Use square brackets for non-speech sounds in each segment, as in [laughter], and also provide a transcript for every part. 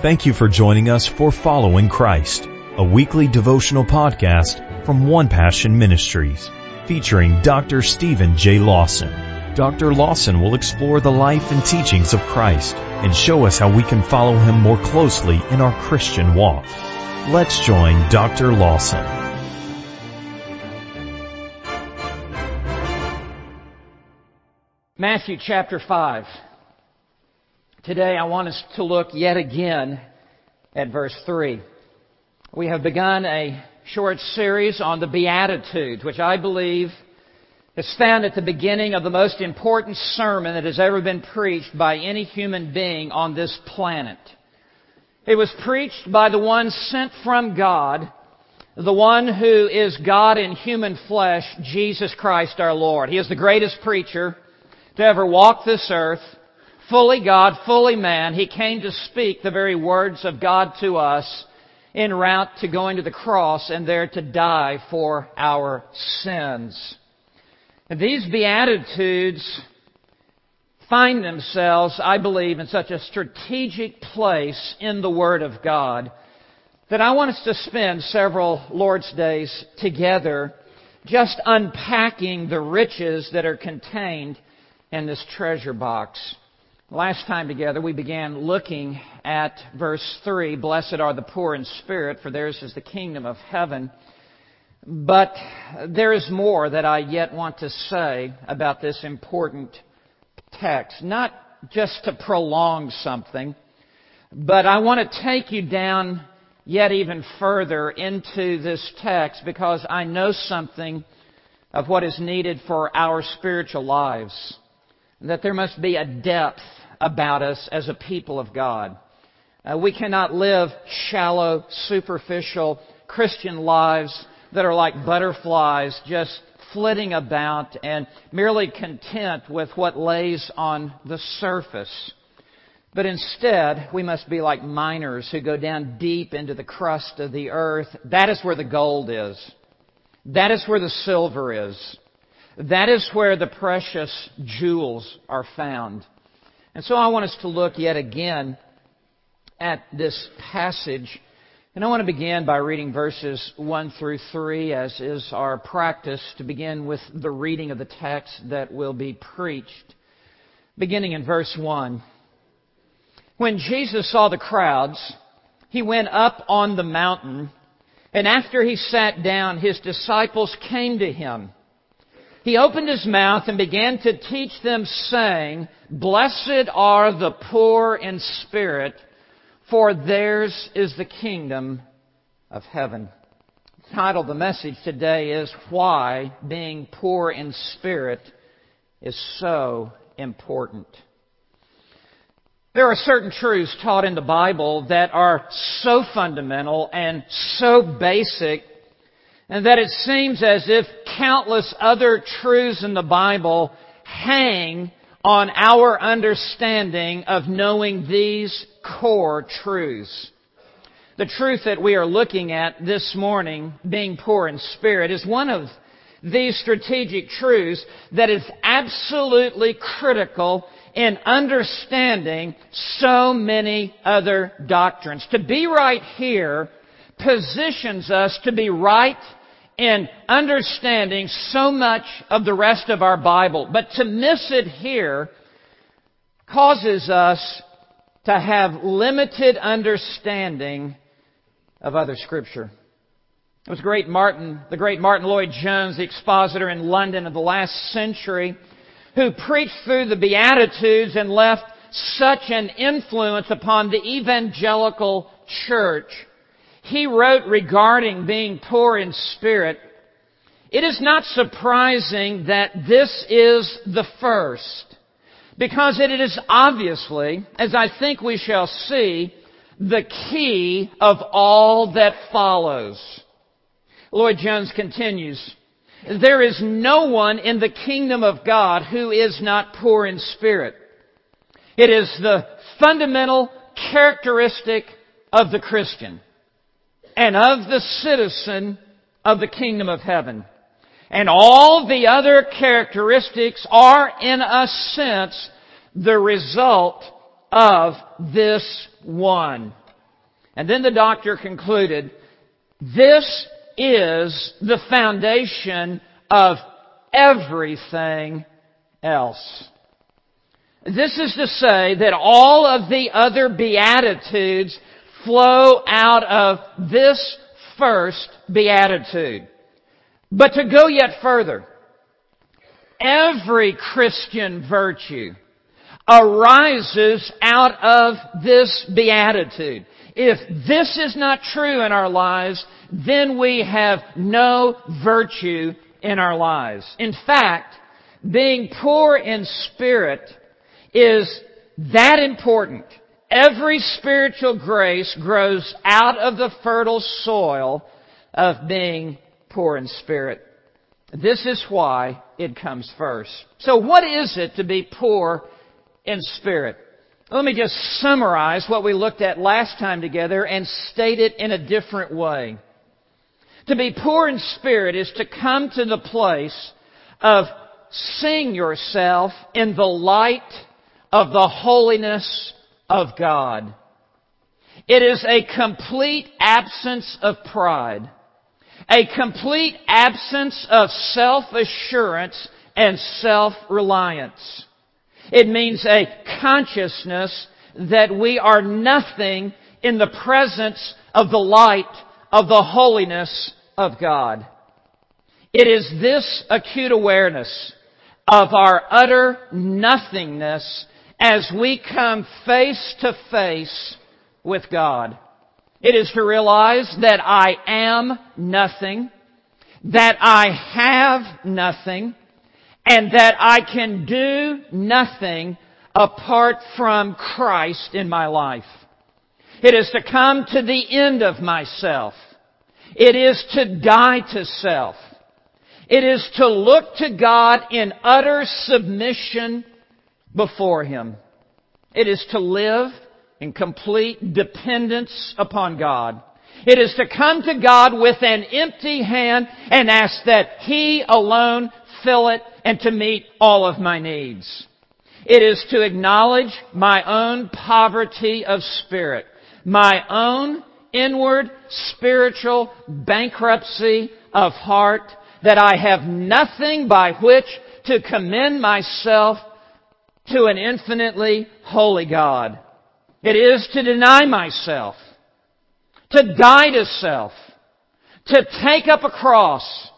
Thank you for joining us for Following Christ, a weekly devotional podcast from One Passion Ministries, featuring Dr. Stephen J. Lawson. Dr. Lawson will explore the life and teachings of Christ and show us how we can follow him more closely in our Christian walk. Let's join Dr. Lawson. Matthew chapter 5. Today I want us to look yet again at verse 3. We have begun a short series on the Beatitudes, which I believe is found at the beginning of the most important sermon that has ever been preached by any human being on this planet. It was preached by the one sent from God, the one who is God in human flesh, Jesus Christ our Lord. He is the greatest preacher to ever walk this earth, fully God, fully man. He came to speak the very words of God to us en route to going to the cross and there to die for our sins. And these Beatitudes find themselves, I believe, in such a strategic place in the Word of God that I want us to spend several Lord's Days together just unpacking the riches that are contained in this treasure box. Last time together we began looking at verse 3, Blessed are the poor in spirit, for theirs is the kingdom of heaven. But there is more that I yet want to say about this important text. Not just to prolong something, but I want to take you down yet even further into this text because I know something of what is needed for our spiritual lives that there must be a depth about us as a people of God. Uh, we cannot live shallow, superficial Christian lives that are like butterflies just flitting about and merely content with what lays on the surface. But instead, we must be like miners who go down deep into the crust of the earth. That is where the gold is. That is where the silver is. That is where the precious jewels are found. And so I want us to look yet again at this passage. And I want to begin by reading verses 1 through 3, as is our practice, to begin with the reading of the text that will be preached. Beginning in verse 1. When Jesus saw the crowds, he went up on the mountain, and after he sat down, his disciples came to him he opened his mouth and began to teach them, saying, Blessed are the poor in spirit, for theirs is the kingdom of heaven. The title of the message today is Why Being Poor in Spirit is So Important. There are certain truths taught in the Bible that are so fundamental and so basic and that it seems as if countless other truths in the Bible hang on our understanding of knowing these core truths. The truth that we are looking at this morning, being poor in spirit, is one of these strategic truths that is absolutely critical in understanding so many other doctrines. To be right here positions us to be right in understanding so much of the rest of our Bible. But to miss it here causes us to have limited understanding of other scripture. It was great Martyn, the great Martyn Lloyd-Jones, the expositor in London of the last century, who preached through the Beatitudes and left such an influence upon the evangelical church he wrote regarding being poor in spirit, it is not surprising that this is the first, because it is obviously, as I think we shall see, the key of all that follows. Lloyd-Jones continues, there is no one in the kingdom of God who is not poor in spirit. It is the fundamental characteristic of the Christian and of the citizen of the kingdom of heaven. And all the other characteristics are, in a sense, the result of this one. And then the doctor concluded, this is the foundation of everything else. This is to say that all of the other Beatitudes flow out of this first Beatitude. But to go yet further, every Christian virtue arises out of this Beatitude. If this is not true in our lives, then we have no virtue in our lives. In fact, being poor in spirit is that important. Every spiritual grace grows out of the fertile soil of being poor in spirit. This is why it comes first. So what is it to be poor in spirit? Let me just summarize what we looked at last time together and state it in a different way. To be poor in spirit is to come to the place of seeing yourself in the light of the holiness of God. It is a complete absence of pride, a complete absence of self-assurance and self-reliance. It means a consciousness that we are nothing in the presence of the light of the holiness of God. It is this acute awareness of our utter nothingness as we come face to face with God. It is to realize that I am nothing, that I have nothing, and that I can do nothing apart from Christ in my life. It is to come to the end of myself. It is to die to self. It is to look to God in utter submission before Him. It is to live in complete dependence upon God. It is to come to God with an empty hand and ask that He alone fill it and to meet all of my needs. It is to acknowledge my own poverty of spirit, my own inward spiritual bankruptcy of heart, that I have nothing by which to commend myself to an infinitely holy God. It is to deny myself, to die to self, to take up a cross,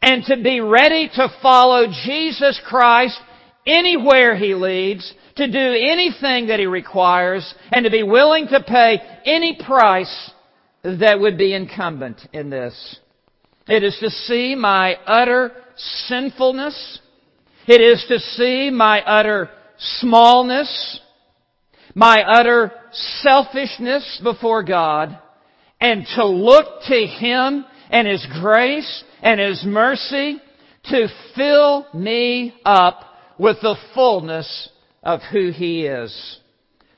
and to be ready to follow Jesus Christ anywhere He leads, to do anything that He requires, and to be willing to pay any price that would be incumbent in this. It is to see my utter sinfulness. It is to see my utter smallness, my utter selfishness before God, and to look to Him and His grace and His mercy to fill me up with the fullness of who He is.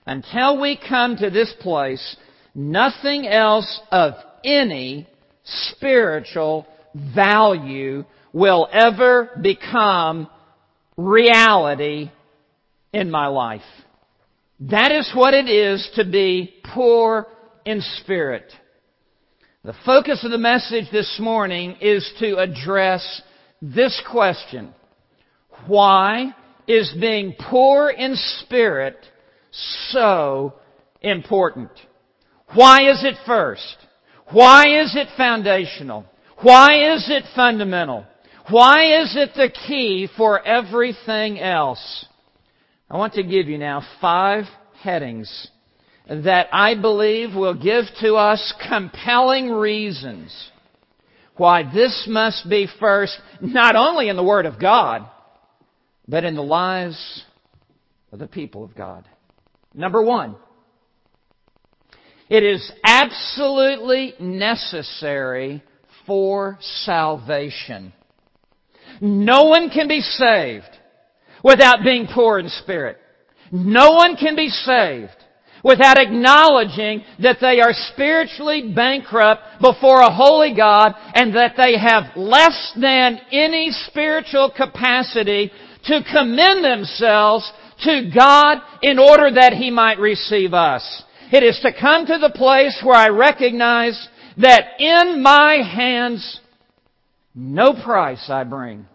Until we come to this place, nothing else of any spiritual value will ever become reality in my life. That is what it is to be poor in spirit. The focus of the message this morning is to address this question. Why is being poor in spirit so important? Why is it first? Why is it foundational? Why is it fundamental? Why is it the key for everything else? I want to give you now five headings that I believe will give to us compelling reasons why this must be first, not only in the Word of God, but in the lives of the people of God. Number one, it is absolutely necessary for salvation. No one can be saved without being poor in spirit. No one can be saved without acknowledging that they are spiritually bankrupt before a holy God and that they have less than any spiritual capacity to commend themselves to God in order that He might receive us. It is to come to the place where I recognize that in my hands no price I bring.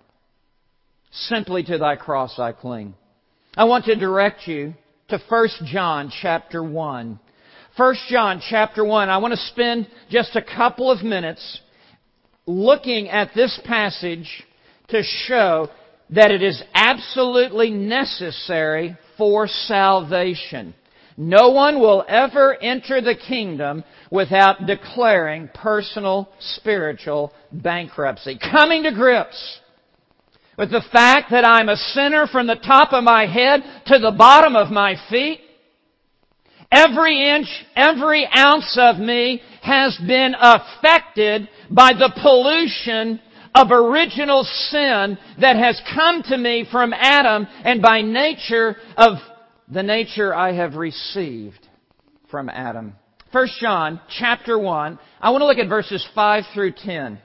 Simply to thy cross I cling. I want to direct you to 1 John chapter 1. 1 John chapter 1. I want to spend just a couple of minutes looking at this passage to show that it is absolutely necessary for salvation. No one will ever enter the kingdom without declaring personal spiritual bankruptcy. Coming to grips with the fact that I'm a sinner from the top of my head to the bottom of my feet. Every inch, every ounce of me has been affected by the pollution of original sin that has come to me from Adam and by nature of the nature I have received from Adam. 1 John chapter 1, I want to look at verses 5 through 10.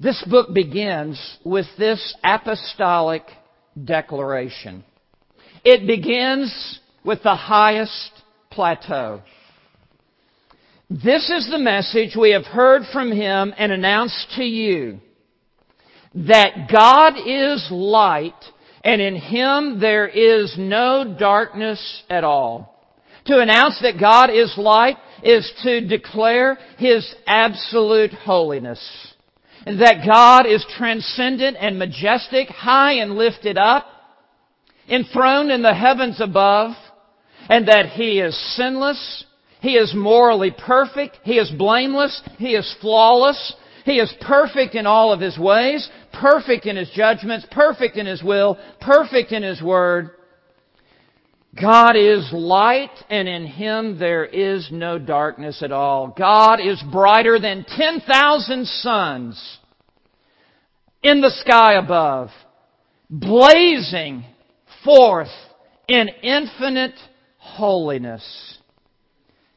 This book begins with this apostolic declaration. It begins with the highest plateau. This is the message we have heard from him and announced to you that God is light and in him there is no darkness at all. To announce that God is light is to declare his absolute holiness. And that God is transcendent and majestic, high and lifted up, enthroned in the heavens above, and that he is sinless, he is morally perfect. He is blameless. He is flawless. He is perfect in all of His ways, perfect in His judgments, perfect in His will, perfect in His word. God is light and in Him there is no darkness at all. God is brighter than 10,000 suns in the sky above, blazing forth in infinite holiness.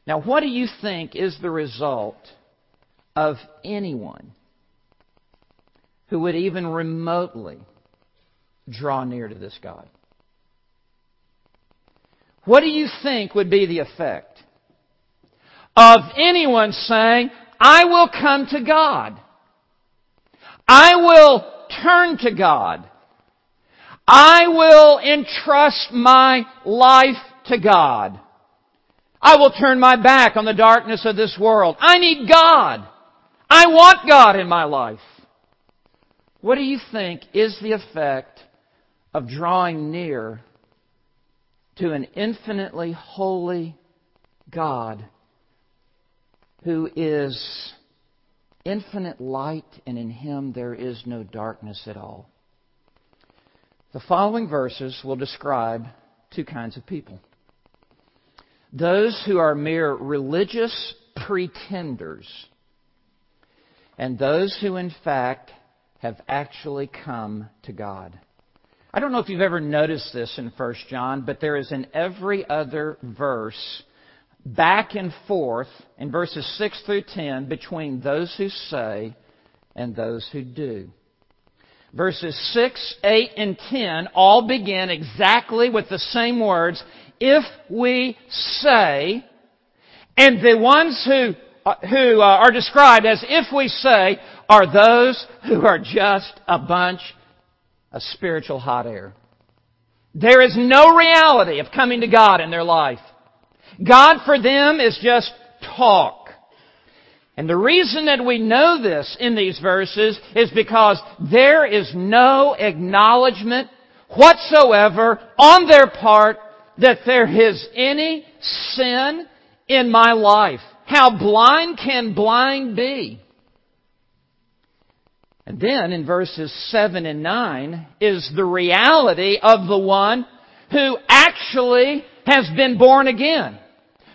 Now, what do you think is the result of anyone who would even remotely draw near to this God? What do you think would be the effect of anyone saying, I will come to God? I will turn to God. I will entrust my life to God. I will turn my back on the darkness of this world. I need God. I want God in my life. What do you think is the effect of drawing near to an infinitely holy God who is infinite light and in him there is no darkness at all? The following verses will describe two kinds of people. Those who are mere religious pretenders, and those who in fact have actually come to God. I don't know if you've ever noticed this in 1 John, but there is in every other verse back and forth in verses 6 through 10 between those who say and those who do. Verses 6, 8, and 10 all begin exactly with the same words, if we say, and the ones who, uh, who uh, are described as if we say are those who are just a bunch of spiritual hot air. There is no reality of coming to God in their life. God for them is just talk. And the reason that we know this in these verses is because there is no acknowledgement whatsoever on their part that there is any sin in my life. How blind can blind be? And then in verses 7 and 9 is the reality of the one who actually has been born again.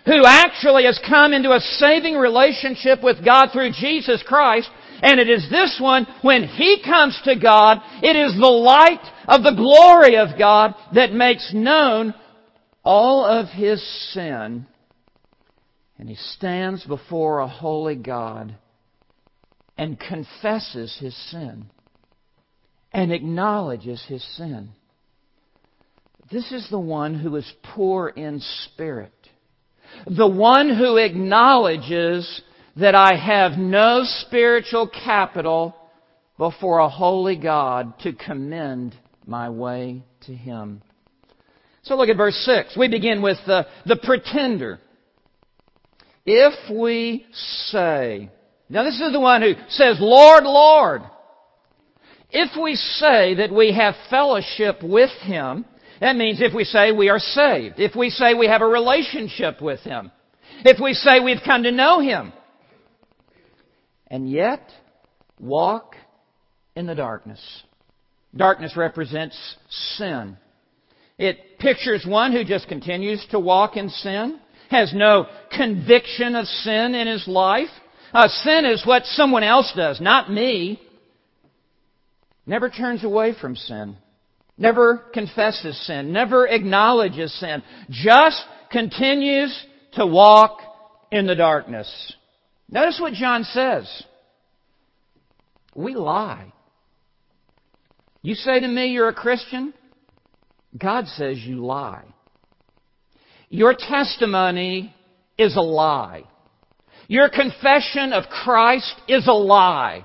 Who actually has come into a saving relationship with God through Jesus Christ. And it is this one, when he comes to God, it is the light of the glory of God that makes known all of his sin, and he stands before a holy God and confesses his sin and acknowledges his sin. This is the one who is poor in spirit. The one who acknowledges that I have no spiritual capital before a holy God to commend my way to Him. So look at verse 6. We begin with the, the pretender. If we say, now this is the one who says, Lord, Lord. If we say that we have fellowship with Him, that means if we say we are saved, if we say we have a relationship with Him, if we say we've come to know Him, and yet walk in the darkness. Darkness represents sin. It pictures one who just continues to walk in sin, has no conviction of sin in his life. Uh, sin is what someone else does, not me. Never turns away from sin. Never confesses sin. Never acknowledges sin. Just continues to walk in the darkness. Notice what John says. We lie. You say to me you're a Christian? God says you lie. Your testimony is a lie. Your confession of Christ is a lie.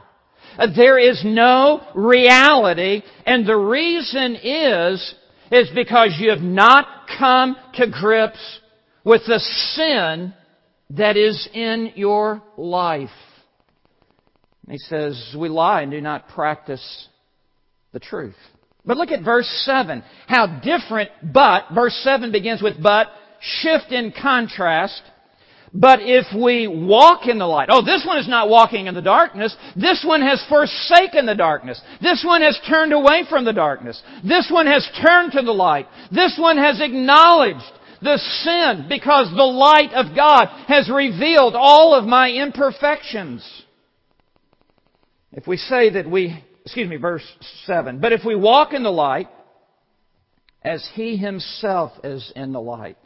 Uh, there is no reality, and the reason is, is because you have not come to grips with the sin that is in your life. He says, we lie and do not practice the truth. But look at verse 7. How different, but, verse 7 begins with but, shift in contrast. But if we walk in the light, oh, this one is not walking in the darkness. This one has forsaken the darkness. This one has turned away from the darkness. This one has turned to the light. This one has acknowledged the sin because the light of God has revealed all of my imperfections. If we say that we excuse me, verse 7. But if we walk in the light, as He Himself is in the light.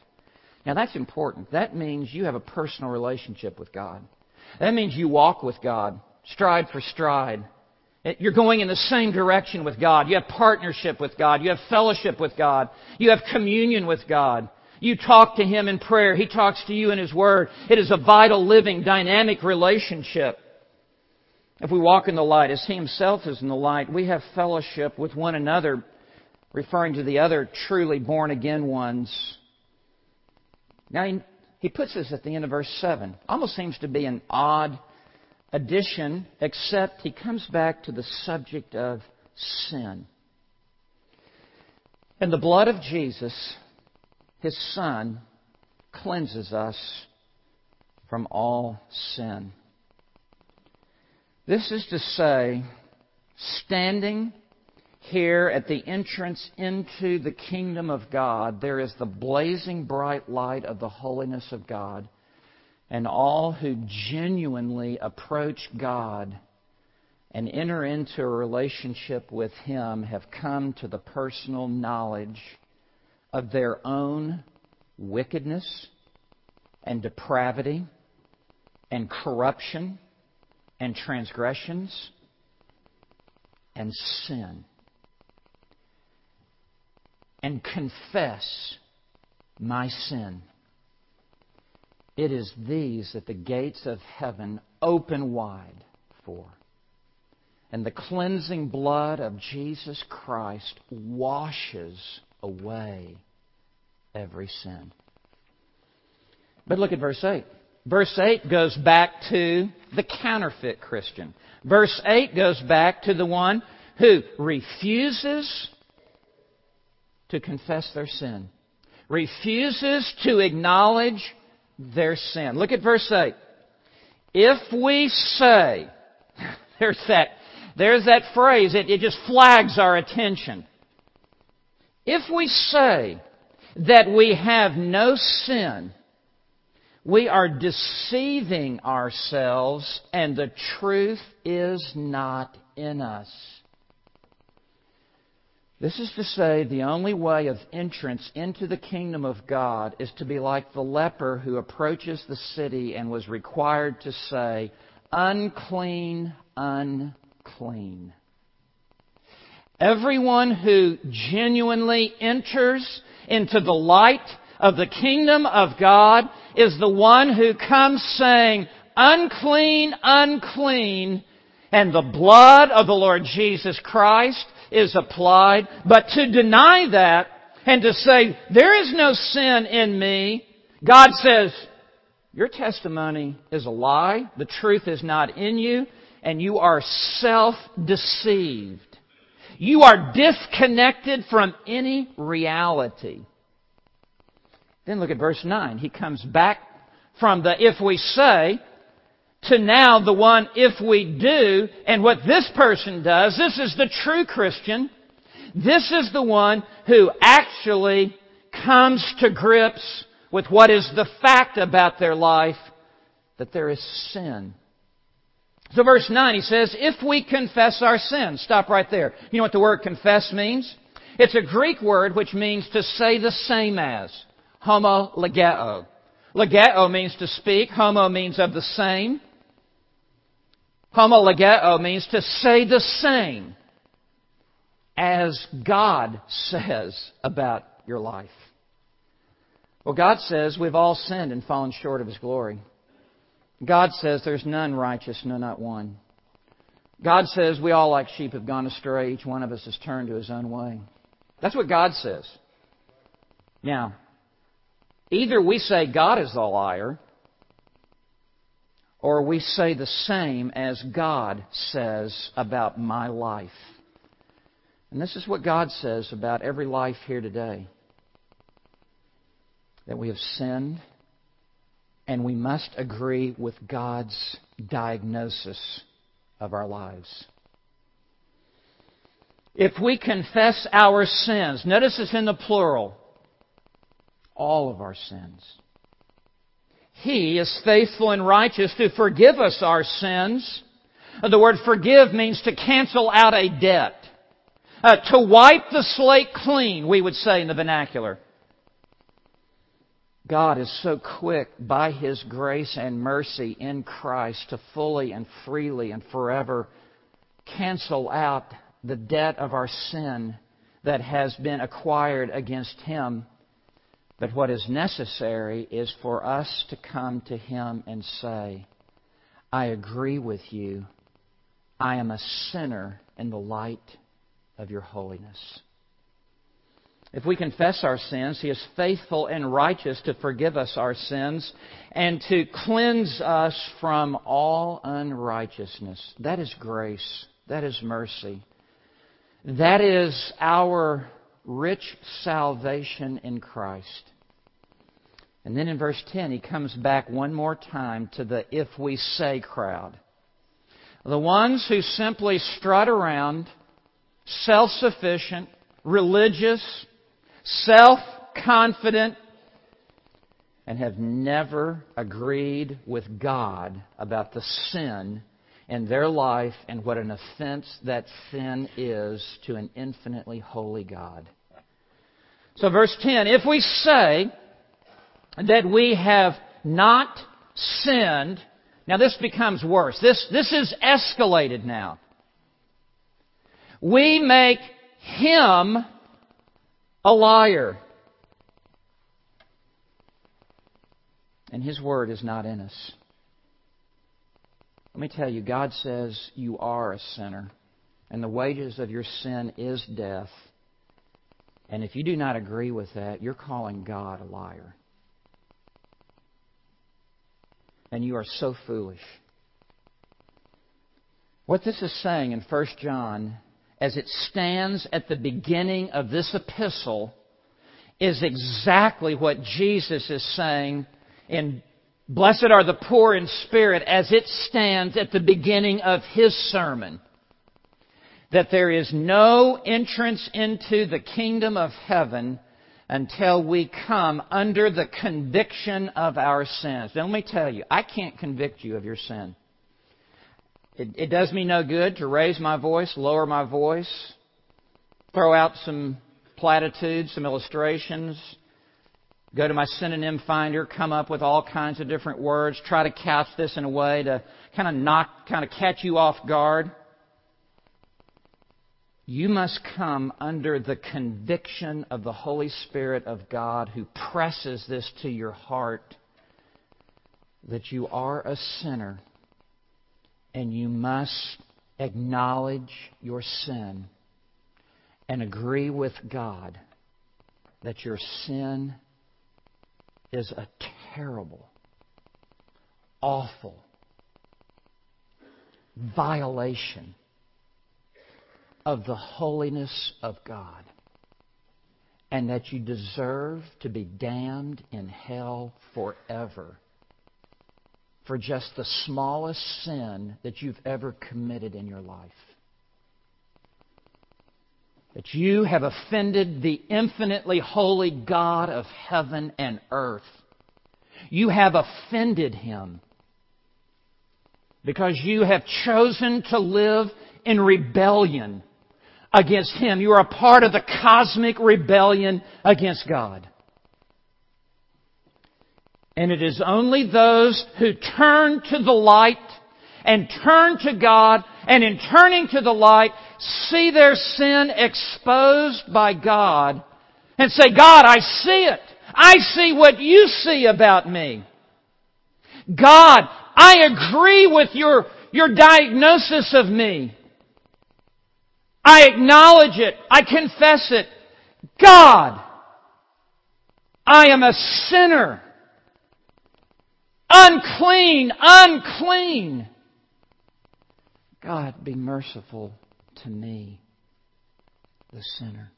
Now that's important. That means you have a personal relationship with God. That means you walk with God, stride for stride. You're going in the same direction with God. You have partnership with God. You have fellowship with God. You have communion with God. You talk to Him in prayer. He talks to you in His Word. It is a vital, living, dynamic relationship. If we walk in the light as He Himself is in the light, we have fellowship with one another, referring to the other truly born again ones. Now, he, he puts this at the end of verse 7. Almost seems to be an odd addition, except he comes back to the subject of sin. And the blood of Jesus, His Son, cleanses us from all sin. This is to say, standing here at the entrance into the kingdom of God, there is the blazing bright light of the holiness of God. And all who genuinely approach God and enter into a relationship with Him have come to the personal knowledge of their own wickedness and depravity and corruption and transgressions and sin. And confess my sin. It is these that the gates of heaven open wide for. And the cleansing blood of Jesus Christ washes away every sin. But look at verse 8. Verse 8 goes back to the counterfeit Christian. Verse 8 goes back to the one who refuses to confess their sin, refuses to acknowledge their sin. Look at verse 8. If we say, [laughs] there's that, there's that phrase, it, it just flags our attention. If we say that we have no sin, we are deceiving ourselves and the truth is not in us. This is to say, the only way of entrance into the kingdom of God is to be like the leper who approaches the city and was required to say, unclean, unclean. Everyone who genuinely enters into the light of the kingdom of God is the one who comes saying, unclean, unclean, and the blood of the Lord Jesus Christ is applied. But to deny that and to say, there is no sin in me, God says, your testimony is a lie. The truth is not in you and you are self-deceived. You are disconnected from any reality. Then look at verse 9. He comes back from the if we say to now the one if we do. And what this person does, this is the true Christian. This is the one who actually comes to grips with what is the fact about their life, that there is sin. So verse 9, he says, if we confess our sins. Stop right there. You know what the word confess means? It's a Greek word which means to say the same as. Homologeo. Legeo means to speak. Homo means of the same. Homologeo means to say the same as God says about your life. Well, God says we've all sinned and fallen short of His glory. God says there's none righteous, no, not one. God says we all like sheep have gone astray. Each one of us has turned to his own way. That's what God says. Now, either we say God is the liar, or we say the same as God says about my life. And this is what God says about every life here today that we have sinned and we must agree with God's diagnosis of our lives. If we confess our sins, notice it's in the plural, all of our sins. He is faithful and righteous to forgive us our sins. The word forgive means to cancel out a debt. Uh, to wipe the slate clean, we would say in the vernacular. God is so quick by His grace and mercy in Christ to fully and freely and forever cancel out the debt of our sin that has been acquired against Him. But what is necessary is for us to come to Him and say, I agree with you. I am a sinner in the light of your holiness. If we confess our sins, He is faithful and righteous to forgive us our sins and to cleanse us from all unrighteousness. That is grace. That is mercy. That is our rich salvation in Christ. And then in verse 10, he comes back one more time to the if we say crowd. The ones who simply strut around, self sufficient, religious, self confident, and have never agreed with God about the sin in their life and what an offense that sin is to an infinitely holy God. So, verse 10 if we say that we have not sinned, now this becomes worse. This, this is escalated now. We make him a liar. And His Word is not in us. Let me tell you, God says you are a sinner, and the wages of your sin is death. And if you do not agree with that, you're calling God a liar. And you are so foolish. What this is saying in 1 John as it stands at the beginning of this epistle is exactly what Jesus is saying in Blessed are the poor in spirit as it stands at the beginning of his sermon. That there is no entrance into the kingdom of heaven until we come under the conviction of our sins. Now let me tell you, I can't convict you of your sin. It, it does me no good to raise my voice, lower my voice, throw out some platitudes, some illustrations, go to my synonym finder, come up with all kinds of different words, try to couch this in a way to kind of knock, kind of catch you off guard. You must come under the conviction of the Holy Spirit of God who presses this to your heart that you are a sinner and you must acknowledge your sin and agree with God that your sin is a terrible, awful violation of the holiness of God and that you deserve to be damned in hell forever for just the smallest sin that you've ever committed in your life. That you have offended the infinitely holy God of heaven and earth. You have offended Him because you have chosen to live in rebellion against Him. You are a part of the cosmic rebellion against God. And it is only those who turn to the light and turn to God and in turning to the light see their sin exposed by God and say, God, I see it. I see what you see about me. God, I agree with your, your diagnosis of me. I acknowledge it. I confess it. God, I am a sinner. Unclean, unclean. God, be merciful to me, the sinner.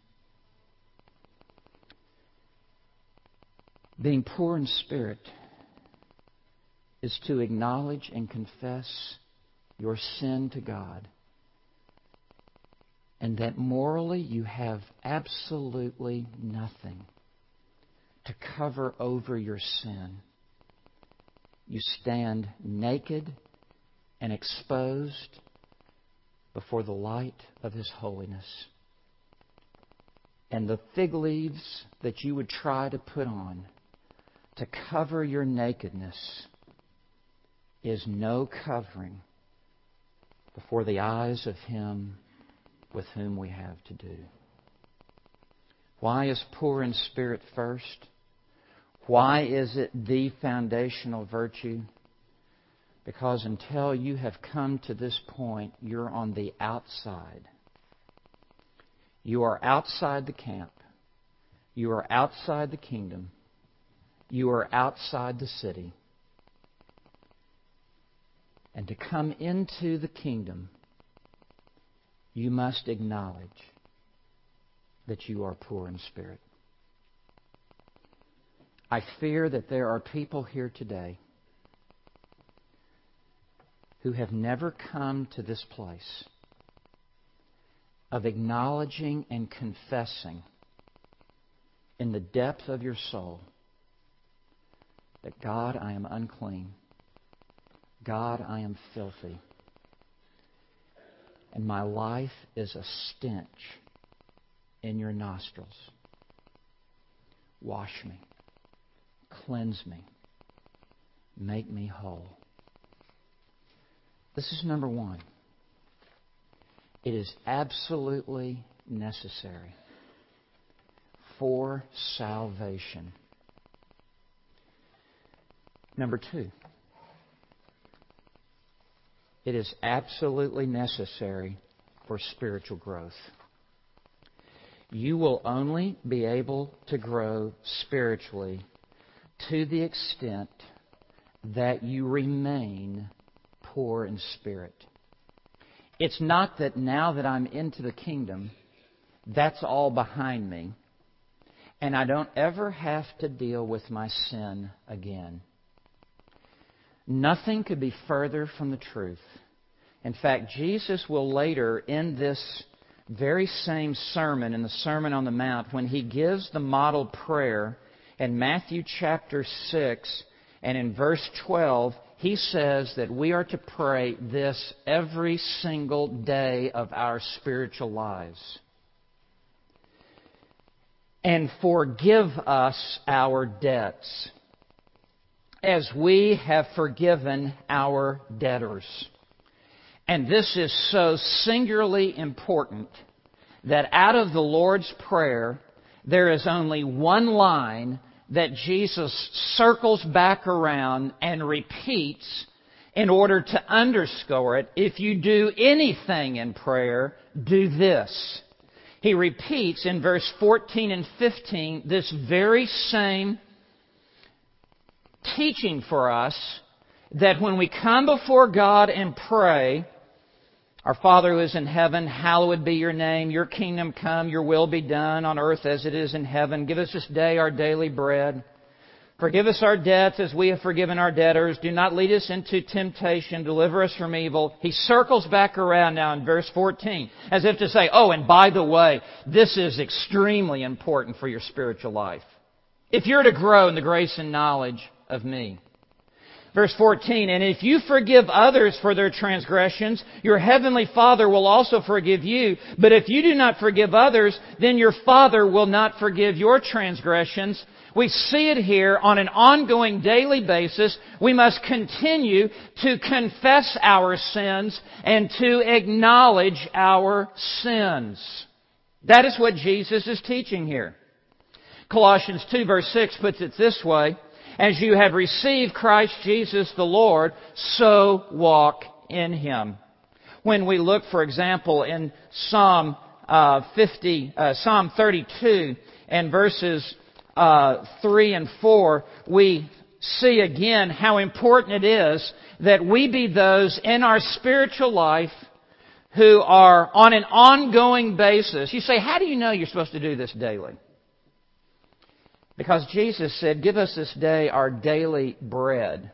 Being poor in spirit is to acknowledge and confess your sin to God, and that morally you have absolutely nothing to cover over your sin. You stand naked and exposed before the light of His holiness. And the fig leaves that you would try to put on to cover your nakedness is no covering before the eyes of Him with whom we have to do. Why is poor in spirit first? Why is it the foundational virtue? Because until you have come to this point, you're on the outside. You are outside the camp. You are outside the kingdom. You are outside the city. And to come into the kingdom, you must acknowledge that you are poor in spirit. I fear that there are people here today who have never come to this place of acknowledging and confessing in the depth of your soul that God, I am unclean. God, I am filthy. And my life is a stench in your nostrils. Wash me. Cleanse me. Make me whole. This is number one. It is absolutely necessary for salvation. Number two, it is absolutely necessary for spiritual growth. You will only be able to grow spiritually to the extent that you remain poor in spirit. It's not that now that I'm into the kingdom, that's all behind me, and I don't ever have to deal with my sin again. Nothing could be further from the truth. In fact, Jesus will later, in this very same sermon, in the Sermon on the Mount, when he gives the model prayer in Matthew chapter 6 and in verse 12, he says that we are to pray this every single day of our spiritual lives. And forgive us our debts as we have forgiven our debtors. And this is so singularly important that out of the Lord's Prayer, there is only one line that Jesus circles back around and repeats in order to underscore it. If you do anything in prayer, do this. He repeats in verse 14 and 15 this very same teaching for us that when we come before God and pray, our Father who is in heaven, hallowed be your name. Your kingdom come, your will be done on earth as it is in heaven. Give us this day our daily bread. Forgive us our debts as we have forgiven our debtors. Do not lead us into temptation. Deliver us from evil. He circles back around now in verse 14 as if to say, oh, and by the way, this is extremely important for your spiritual life. If you're to grow in the grace and knowledge of me. Verse 14, and if you forgive others for their transgressions, your heavenly Father will also forgive you. But if you do not forgive others, then your Father will not forgive your transgressions. We see it here on an ongoing daily basis. We must continue to confess our sins and to acknowledge our sins. That is what Jesus is teaching here. Colossians 2 verse 6 puts it this way, as you have received Christ Jesus the Lord, so walk in Him. When we look, for example, in Psalm uh, 50, uh, Psalm 32, and verses uh, 3 and 4, we see again how important it is that we be those in our spiritual life who are on an ongoing basis. You say, how do you know you're supposed to do this daily? Because Jesus said, Give us this day our daily bread.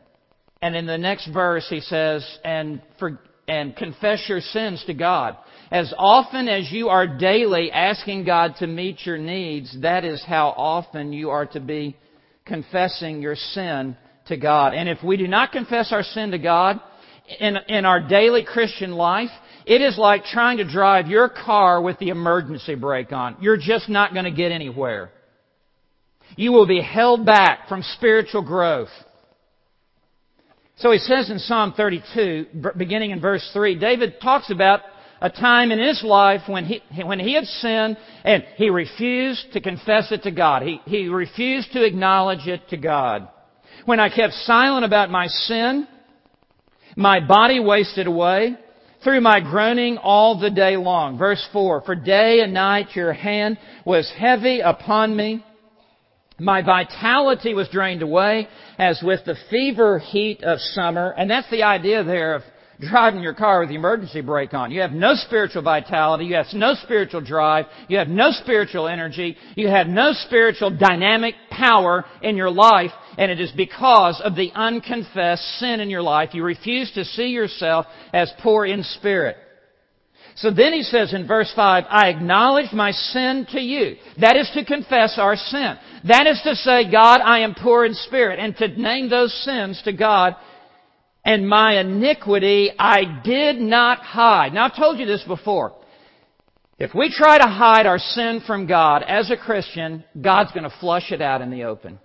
And in the next verse, he says, and, for, and confess your sins to God. As often as you are daily asking God to meet your needs, that is how often you are to be confessing your sin to God. And if we do not confess our sin to God in, in our daily Christian life, it is like trying to drive your car with the emergency brake on. You're just not going to get anywhere. You will be held back from spiritual growth. So he says in Psalm 32, beginning in verse 3, David talks about a time in his life when he, when he had sinned and he refused to confess it to God. He, he refused to acknowledge it to God. When I kept silent about my sin, my body wasted away through my groaning all the day long. Verse 4, For day and night your hand was heavy upon me. My vitality was drained away as with the fever heat of summer. And that's the idea there of driving your car with the emergency brake on. You have no spiritual vitality. You have no spiritual drive. You have no spiritual energy. You have no spiritual dynamic power in your life. And it is because of the unconfessed sin in your life. You refuse to see yourself as poor in spirit. So then he says in verse 5, I acknowledge my sin to you. That is to confess our sin. That is to say, God, I am poor in spirit, and to name those sins to God. And my iniquity I did not hide. Now I've told you this before. If we try to hide our sin from God as a Christian, God's going to flush it out in the open.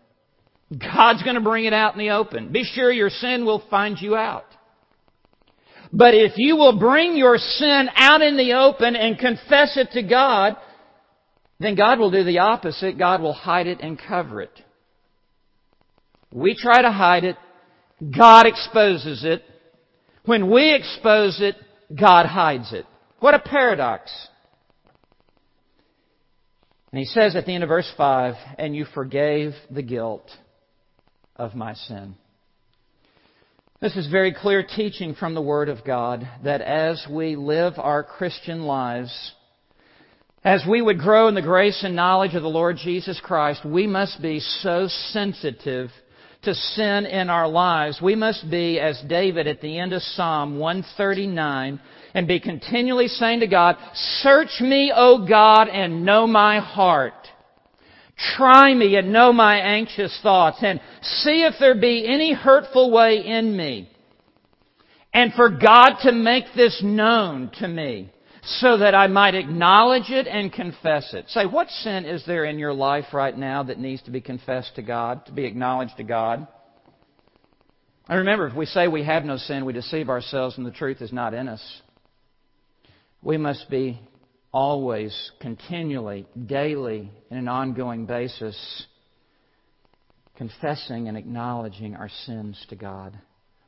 God's going to bring it out in the open. Be sure your sin will find you out. But if you will bring your sin out in the open and confess it to God, then God will do the opposite. God will hide it and cover it. We try to hide it. God exposes it. When we expose it, God hides it. What a paradox. And he says at the end of verse 5, and you forgave the guilt of my sin. This is very clear teaching from the Word of God that as we live our Christian lives, as we would grow in the grace and knowledge of the Lord Jesus Christ, we must be so sensitive to sin in our lives. We must be, as David at the end of Psalm 139, and be continually saying to God, Search me, O God, and know my heart. Try me and know my anxious thoughts and see if there be any hurtful way in me. And for God to make this known to me so that I might acknowledge it and confess it. Say, what sin is there in your life right now that needs to be confessed to God, to be acknowledged to God? And remember, if we say we have no sin, we deceive ourselves and the truth is not in us. We must be always, continually, daily, in an ongoing basis, confessing and acknowledging our sins to God.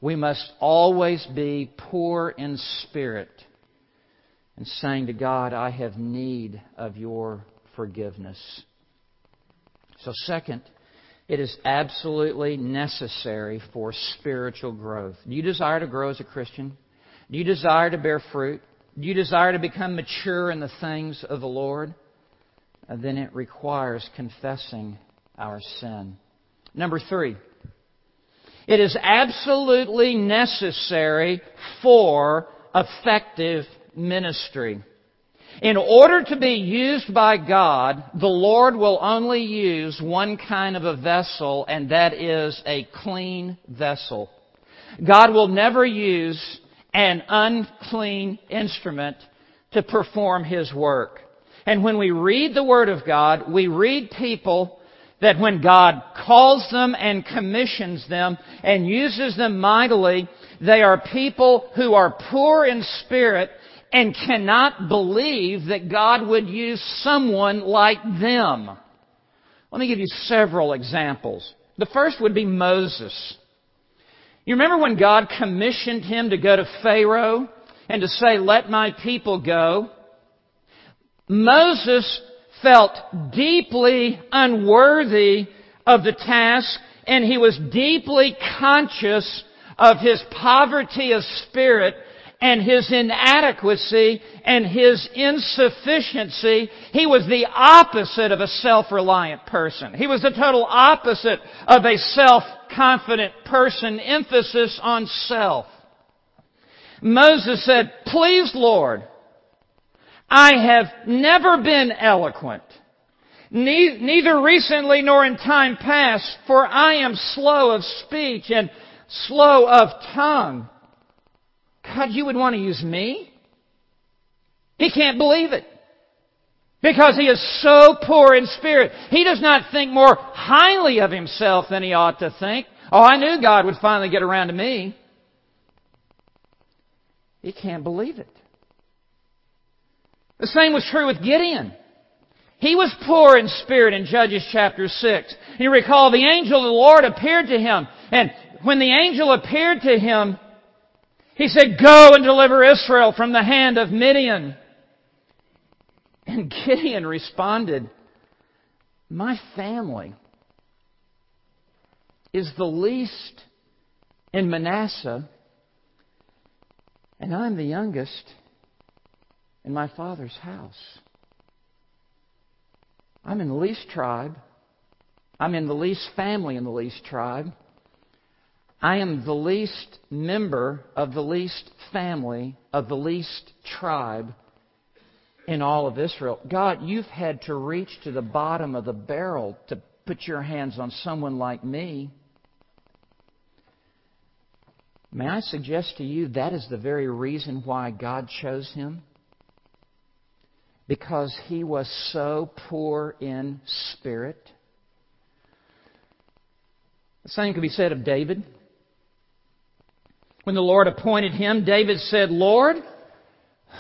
We must always be poor in spirit and saying to God, I have need of your forgiveness. So, second, it is absolutely necessary for spiritual growth. Do you desire to grow as a Christian? Do you desire to bear fruit? Do you desire to become mature in the things of the Lord? Uh, then it requires confessing our sin. Number three, it is absolutely necessary for effective ministry. In order to be used by God, the Lord will only use one kind of a vessel, and that is a clean vessel. God will never use an unclean instrument to perform His work. And when we read the Word of God, we read people that when God calls them and commissions them and uses them mightily, they are people who are poor in spirit and cannot believe that God would use someone like them. Let me give you several examples. The first would be Moses. You remember when God commissioned him to go to Pharaoh and to say, let my people go? Moses felt deeply unworthy of the task and he was deeply conscious of his poverty of spirit and his inadequacy and his insufficiency. He was the opposite of a self-reliant person. He was the total opposite of a self-confident person, emphasis on self. Moses said, please Lord, I have never been eloquent, neither recently nor in time past, for I am slow of speech and slow of tongue. God, you would want to use me? He can't believe it. Because he is so poor in spirit. He does not think more highly of himself than he ought to think. Oh, I knew God would finally get around to me. He can't believe it. The same was true with Gideon. He was poor in spirit in Judges chapter 6. You recall the angel of the Lord appeared to him, and when the angel appeared to him, he said, Go and deliver Israel from the hand of Midian. And Gideon responded, My family is the least in Manasseh, and I'm the youngest in my father's house. I'm in the least tribe. I'm in the least family in the least tribe. I am the least member of the least family of the least tribe in all of Israel. God, you've had to reach to the bottom of the barrel to put your hands on someone like me. May I suggest to you that is the very reason why God chose him? Because he was so poor in spirit. The same could be said of David. When the Lord appointed him, David said, Lord,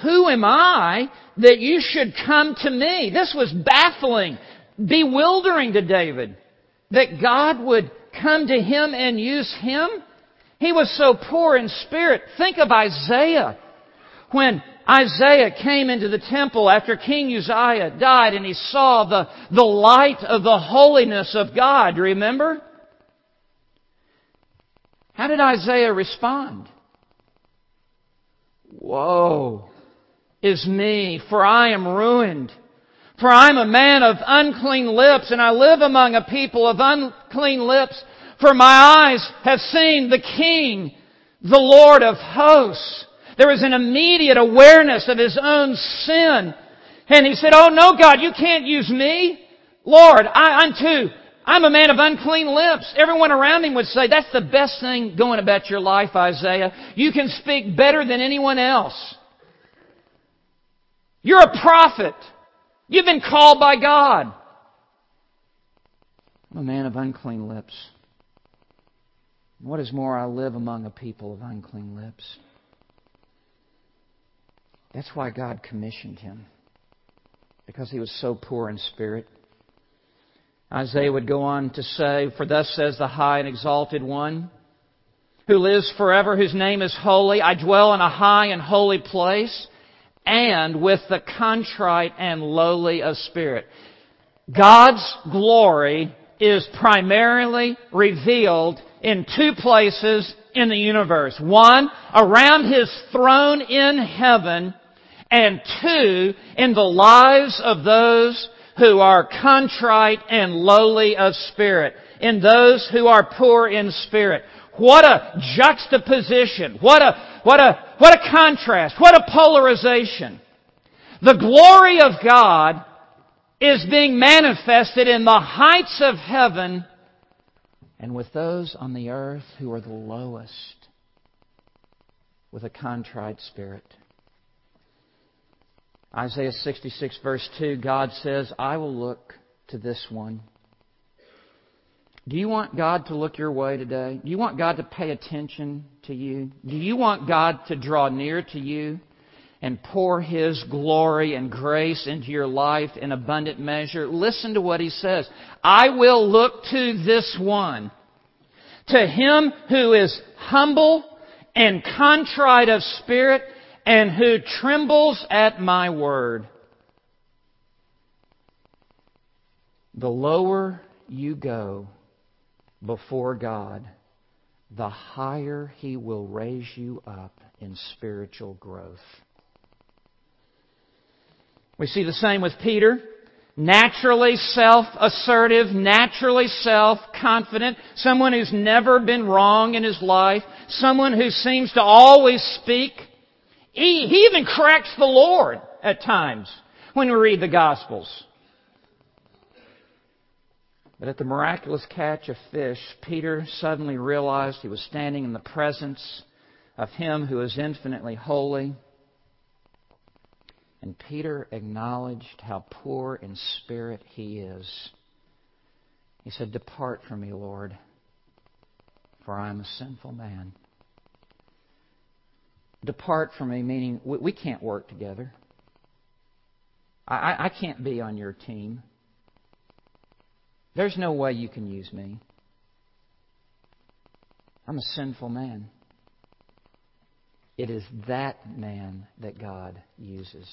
who am I that you should come to me? This was baffling, bewildering to David that God would come to him and use him. He was so poor in spirit. Think of Isaiah. When Isaiah came into the temple after King Uzziah died and he saw the, the light of the holiness of God, remember? How did Isaiah respond? Woe is me, for I am ruined. For I am a man of unclean lips, and I live among a people of unclean lips. For my eyes have seen the King, the Lord of hosts. There was an immediate awareness of his own sin. And he said, Oh no, God, you can't use me. Lord, I, I'm too I'm a man of unclean lips. Everyone around him would say, that's the best thing going about your life, Isaiah. You can speak better than anyone else. You're a prophet. You've been called by God. I'm a man of unclean lips. What is more, I live among a people of unclean lips. That's why God commissioned him. because he was so poor in spirit. Isaiah would go on to say, For thus says the high and exalted one, who lives forever, whose name is holy. I dwell in a high and holy place, and with the contrite and lowly of spirit. God's glory is primarily revealed in two places in the universe. One, around His throne in heaven, and two, in the lives of those who are contrite and lowly of spirit, in those who are poor in spirit. What a juxtaposition. What a, what a, what a contrast. What a polarization. The glory of God is being manifested in the heights of heaven and with those on the earth who are the lowest with a contrite spirit. Isaiah 66 verse 2, God says, I will look to this one. Do you want God to look your way today? Do you want God to pay attention to you? Do you want God to draw near to you and pour His glory and grace into your life in abundant measure? Listen to what He says. I will look to this one. To him who is humble and contrite of spirit and who trembles at my word. The lower you go before God, the higher He will raise you up in spiritual growth. We see the same with Peter. Naturally self-assertive, naturally self-confident, someone who's never been wrong in his life, someone who seems to always speak he, he even corrects the Lord at times when we read the Gospels. But at the miraculous catch of fish, Peter suddenly realized he was standing in the presence of Him who is infinitely holy. And Peter acknowledged how poor in spirit he is. He said, Depart from me, Lord, for I am a sinful man. Depart from me, meaning we, can't work together. I, I can't be on your team. There's no way you can use me. I'm a sinful man. It is that man that God uses.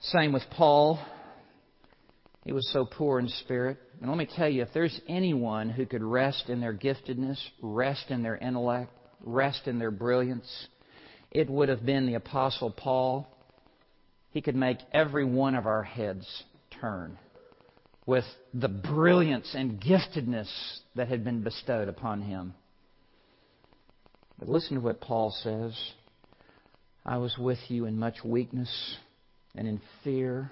Same with Paul. He was so poor in spirit. And let me tell you, if there's anyone who could rest in their giftedness, rest in their intellect, rest in their brilliance, it would have been the Apostle Paul. He could make every one of our heads turn with the brilliance and giftedness that had been bestowed upon him. But listen to what Paul says. I was with you in much weakness and in fear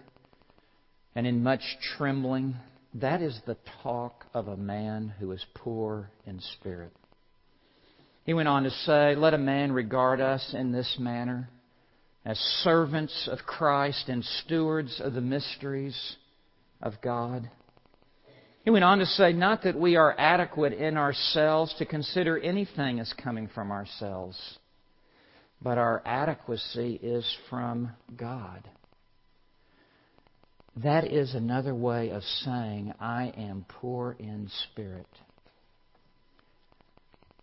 and in much trembling. That is the talk of a man who is poor in spirit. He went on to say, Let a man regard us in this manner as servants of Christ and stewards of the mysteries of God. He went on to say, Not that we are adequate in ourselves to consider anything as coming from ourselves, but our adequacy is from God. That is another way of saying, I am poor in spirit.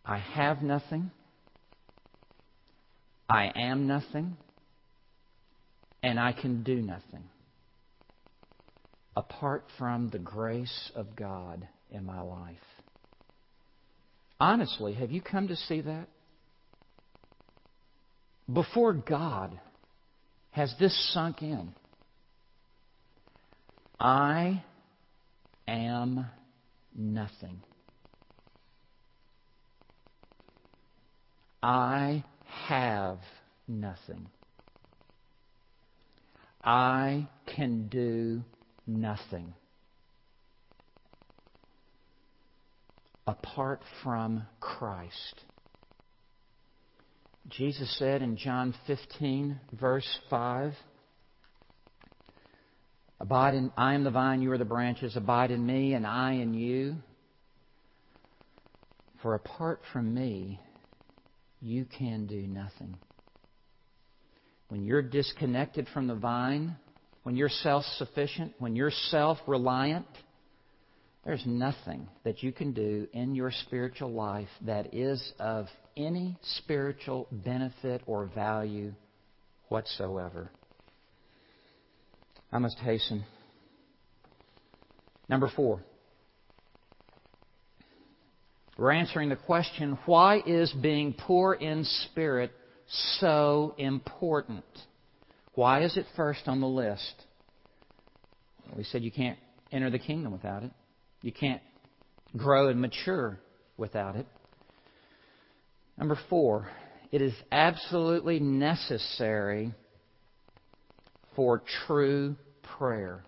I have nothing, I am nothing, and I can do nothing apart from the grace of God in my life. Honestly, have you come to see that? Before God, has this sunk in? I am nothing. I have nothing. I can do nothing apart from Christ. Jesus said in John 15, verse 5, Abide in, I am the vine, you are the branches. Abide in me, and I in you. For apart from me, you can do nothing. When you're disconnected from the vine, when you're self sufficient, when you're self reliant, there's nothing that you can do in your spiritual life that is of any spiritual benefit or value whatsoever. I must hasten. Number four. We're answering the question why is being poor in spirit so important? Why is it first on the list? We said you can't enter the kingdom without it. You can't grow and mature without it. Number four, it is absolutely necessary for true prayer.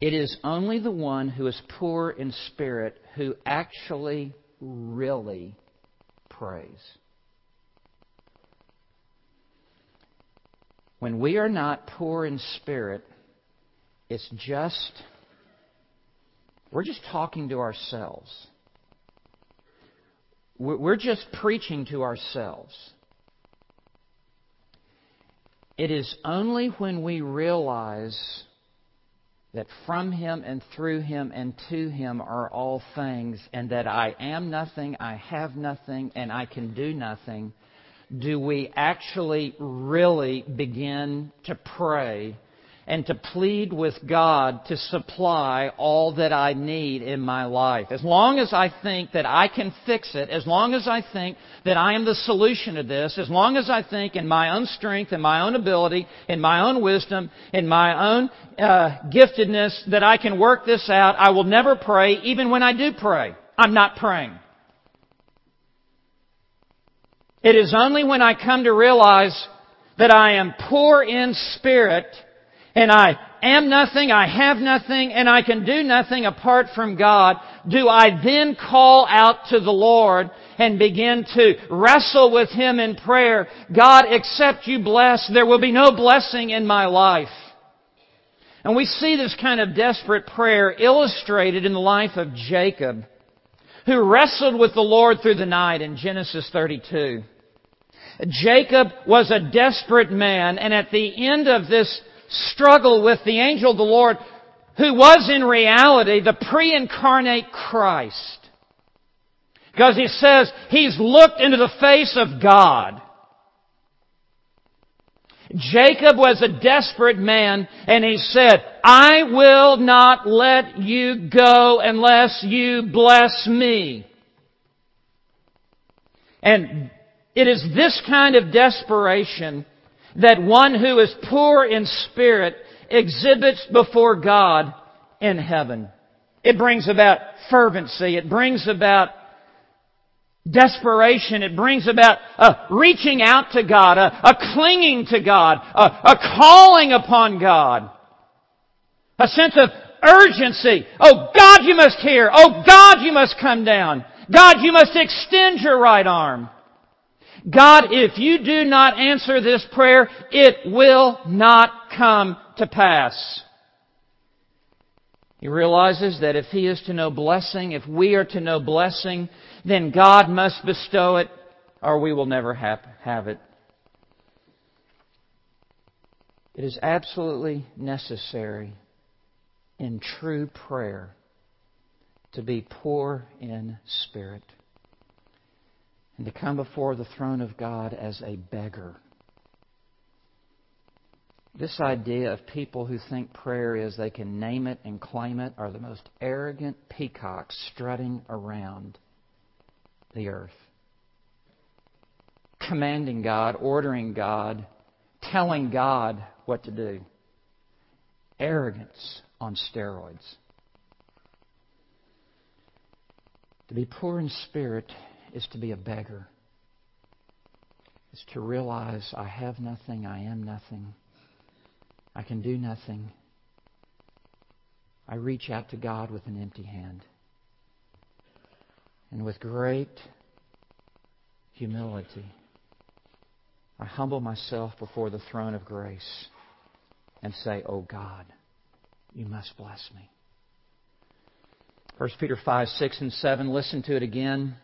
It is only the one who is poor in spirit who actually, really prays. When we are not poor in spirit, it's just, we're just talking to ourselves. We're just preaching to ourselves. It is only when we realize that from Him and through Him and to Him are all things, and that I am nothing, I have nothing, and I can do nothing, do we actually really begin to pray and to plead with God to supply all that I need in my life. As long as I think that I can fix it, as long as I think that I am the solution to this, as long as I think in my own strength, in my own ability, in my own wisdom, in my own uh, giftedness that I can work this out, I will never pray, even when I do pray. I'm not praying. It is only when I come to realize that I am poor in spirit and I am nothing, I have nothing, and I can do nothing apart from God, do I then call out to the Lord and begin to wrestle with Him in prayer, God, except you bless, there will be no blessing in my life. And we see this kind of desperate prayer illustrated in the life of Jacob, who wrestled with the Lord through the night in Genesis 32. Jacob was a desperate man, and at the end of this struggle with the angel of the Lord, who was in reality the pre-incarnate Christ. Because he says he's looked into the face of God. Jacob was a desperate man and he said, I will not let you go unless you bless me. And it is this kind of desperation that one who is poor in spirit exhibits before God in heaven. It brings about fervency. It brings about desperation. It brings about a reaching out to God, a, a clinging to God, a, a calling upon God. A sense of urgency. Oh God, you must hear. Oh God, you must come down. God, you must extend your right arm. God, if you do not answer this prayer, it will not come to pass. He realizes that if he is to know blessing, if we are to know blessing, then God must bestow it or we will never have, have it. It is absolutely necessary in true prayer to be poor in spirit and to come before the throne of God as a beggar. This idea of people who think prayer is they can name it and claim it are the most arrogant peacocks strutting around the earth. Commanding God, ordering God, telling God what to do. Arrogance on steroids. To be poor in spirit is to be a beggar, is to realize I have nothing, I am nothing, I can do nothing. I reach out to God with an empty hand. And with great humility, I humble myself before the throne of grace and say, Oh God, you must bless me. 1 Peter 5, 6, and 7. Listen to it again.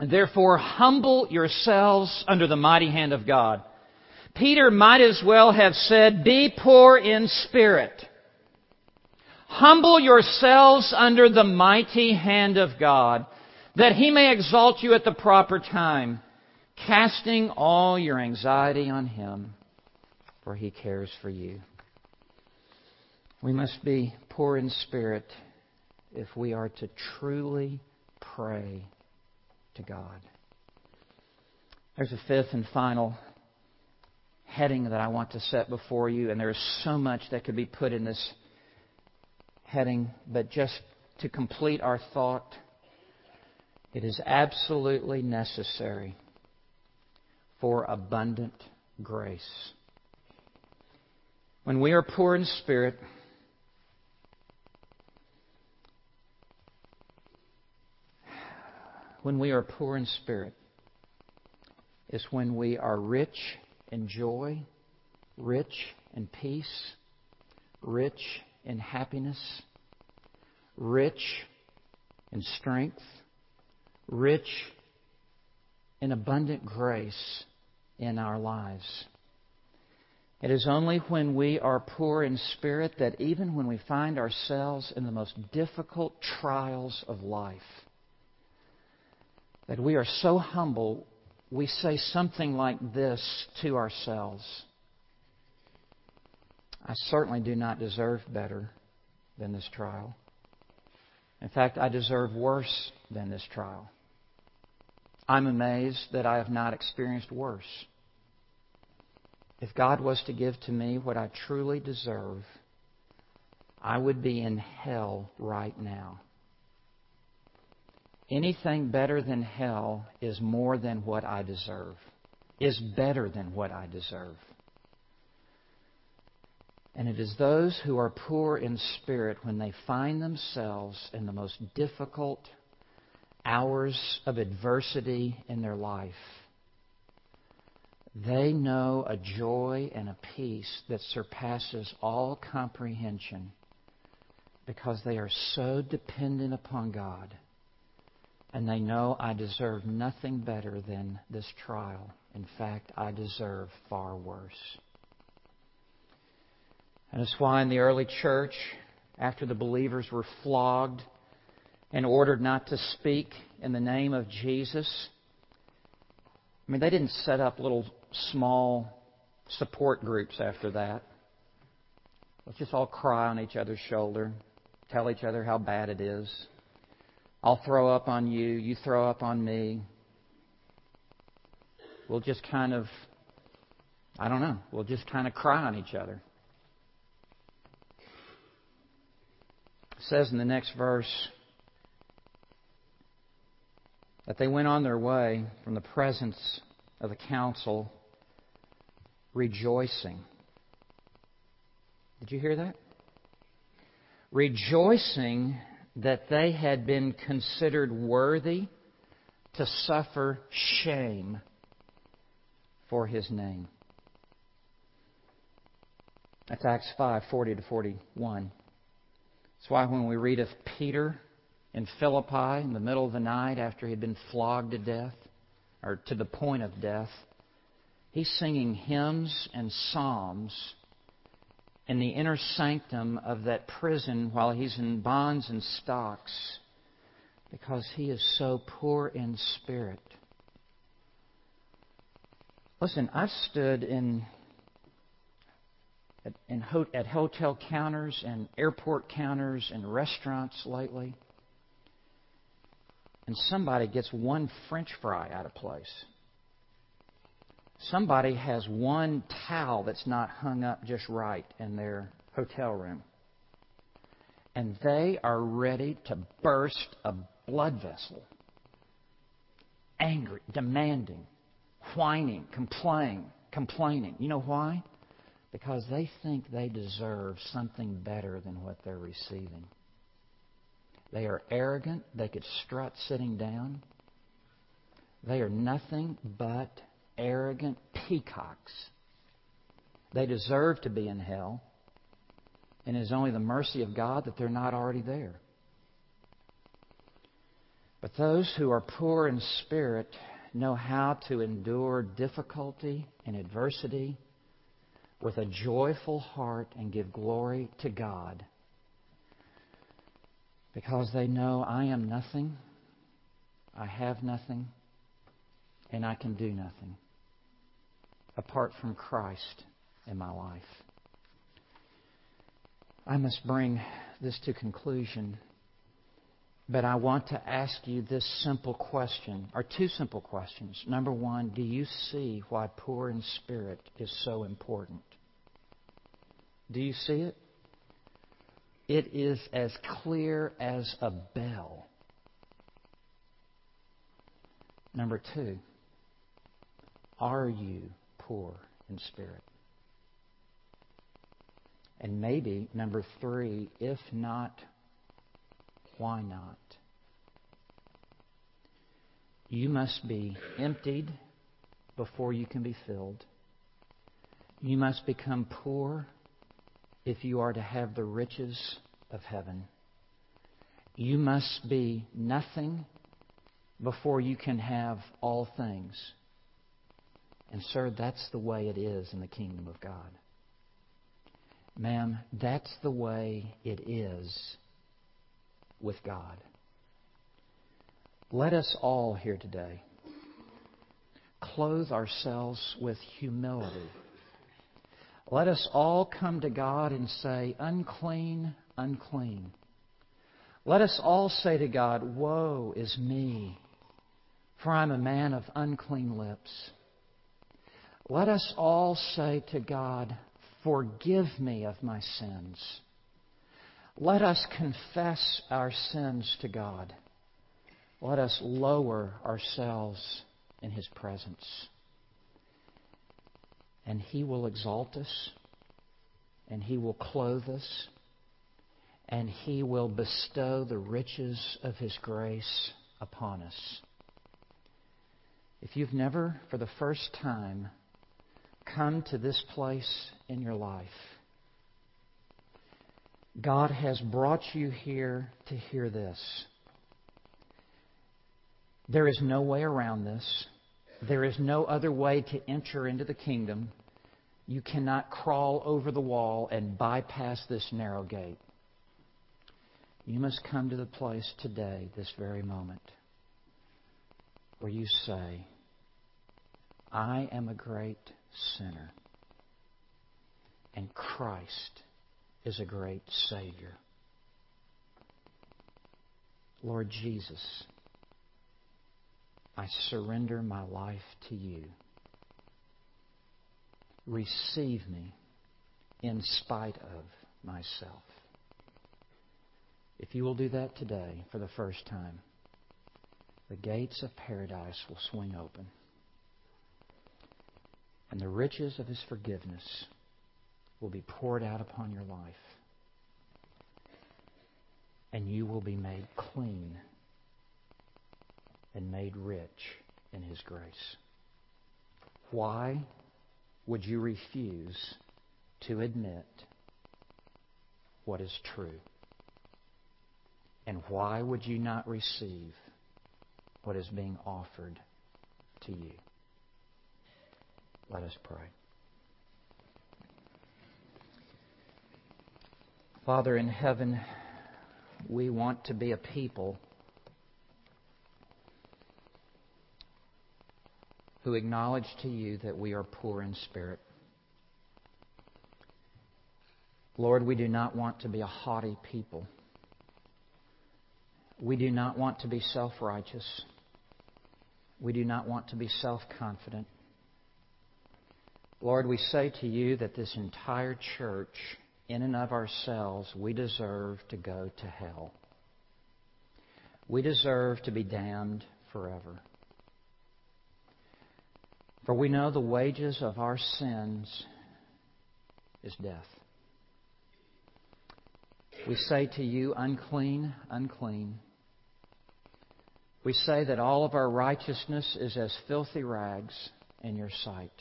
Therefore, humble yourselves under the mighty hand of God, Peter might as well have said, Be poor in spirit. Humble yourselves under the mighty hand of God, that he may exalt you at the proper time, casting all your anxiety on him, for he cares for you. We must be poor in spirit if we are to truly pray to God. There's a fifth and final heading that I want to set before you, and there's so much that could be put in this heading, but just to complete our thought, it is absolutely necessary for abundant grace. When we are poor in spirit, when we are poor in spirit is when we are rich in joy, rich in peace, rich in happiness, rich in strength, rich in abundant grace in our lives. It is only when we are poor in spirit that even when we find ourselves in the most difficult trials of life, that we are so humble, we say something like this to ourselves I certainly do not deserve better than this trial. In fact, I deserve worse than this trial. I'm amazed that I have not experienced worse. If God was to give to me what I truly deserve, I would be in hell right now. Anything better than hell is more than what I deserve, is better than what I deserve. And it is those who are poor in spirit when they find themselves in the most difficult hours of adversity in their life. They know a joy and a peace that surpasses all comprehension because they are so dependent upon God and they know I deserve nothing better than this trial. In fact, I deserve far worse. And that's why in the early church, after the believers were flogged and ordered not to speak in the name of Jesus, I mean, they didn't set up little small support groups after that. Let's just all cry on each other's shoulder, tell each other how bad it is. I'll throw up on you, you throw up on me. We'll just kind of, I don't know, we'll just kind of cry on each other. It says in the next verse that they went on their way from the presence of the council rejoicing. Did you hear that? Rejoicing that they had been considered worthy to suffer shame for his name. That's Acts 5 40 to 41. That's why when we read of Peter in Philippi in the middle of the night after he had been flogged to death, or to the point of death, he's singing hymns and psalms in the inner sanctum of that prison while he's in bonds and stocks because he is so poor in spirit. Listen, I've stood in at, in, at hotel counters and airport counters and restaurants lately, and somebody gets one French fry out of place somebody has one towel that's not hung up just right in their hotel room. And they are ready to burst a blood vessel. Angry, demanding, whining, complaining, complaining. You know why? Because they think they deserve something better than what they're receiving. They are arrogant. They could strut sitting down. They are nothing but arrogant peacocks. They deserve to be in hell, and it is only the mercy of God that they're not already there. But those who are poor in spirit know how to endure difficulty and adversity with a joyful heart and give glory to God because they know I am nothing, I have nothing, and I can do nothing apart from Christ in my life. I must bring this to conclusion, but I want to ask you this simple question, or two simple questions. Number one, do you see why poor in spirit is so important? Do you see it? It is as clear as a bell. Number two, are you poor in spirit? And maybe, number three, if not, why not? You must be emptied before you can be filled. You must become poor if you are to have the riches of heaven. You must be nothing before you can have all things. And, sir, that's the way it is in the kingdom of God. Ma'am, that's the way it is with God. Let us all here today clothe ourselves with humility let us all come to God and say, Unclean, unclean. Let us all say to God, Woe is me, for I'm a man of unclean lips. Let us all say to God, Forgive me of my sins. Let us confess our sins to God. Let us lower ourselves in His presence and He will exalt us, and He will clothe us, and He will bestow the riches of His grace upon us. If you've never, for the first time, come to this place in your life, God has brought you here to hear this. There is no way around this. There is no other way to enter into the kingdom. You cannot crawl over the wall and bypass this narrow gate. You must come to the place today, this very moment, where you say, I am a great sinner, and Christ is a great Savior. Lord Jesus, I surrender my life to you. Receive me in spite of myself. If you will do that today for the first time, the gates of paradise will swing open. And the riches of His forgiveness will be poured out upon your life. And you will be made clean and made rich in His grace. Why would you refuse to admit what is true? And why would you not receive what is being offered to you? Let us pray. Father in heaven, we want to be a people who acknowledge to you that we are poor in spirit. Lord, we do not want to be a haughty people. We do not want to be self righteous. We do not want to be self confident. Lord, we say to you that this entire church, in and of ourselves, we deserve to go to hell. We deserve to be damned forever. For we know the wages of our sins is death. We say to you, unclean, unclean. We say that all of our righteousness is as filthy rags in your sight.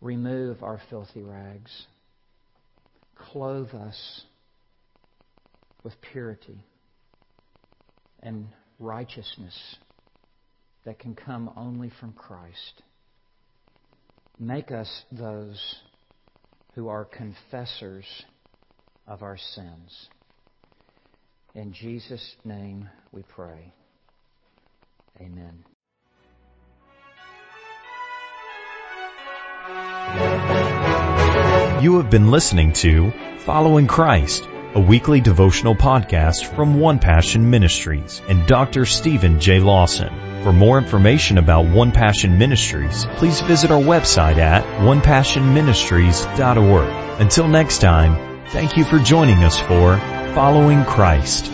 Remove our filthy rags. Clothe us with purity and righteousness that can come only from Christ. Make us those who are confessors of our sins. In Jesus' name we pray. Amen. You have been listening to Following Christ, a weekly devotional podcast from One Passion Ministries and Dr. Stephen J. Lawson. For more information about One Passion Ministries, please visit our website at onepassionministries.org. Until next time, thank you for joining us for Following Christ.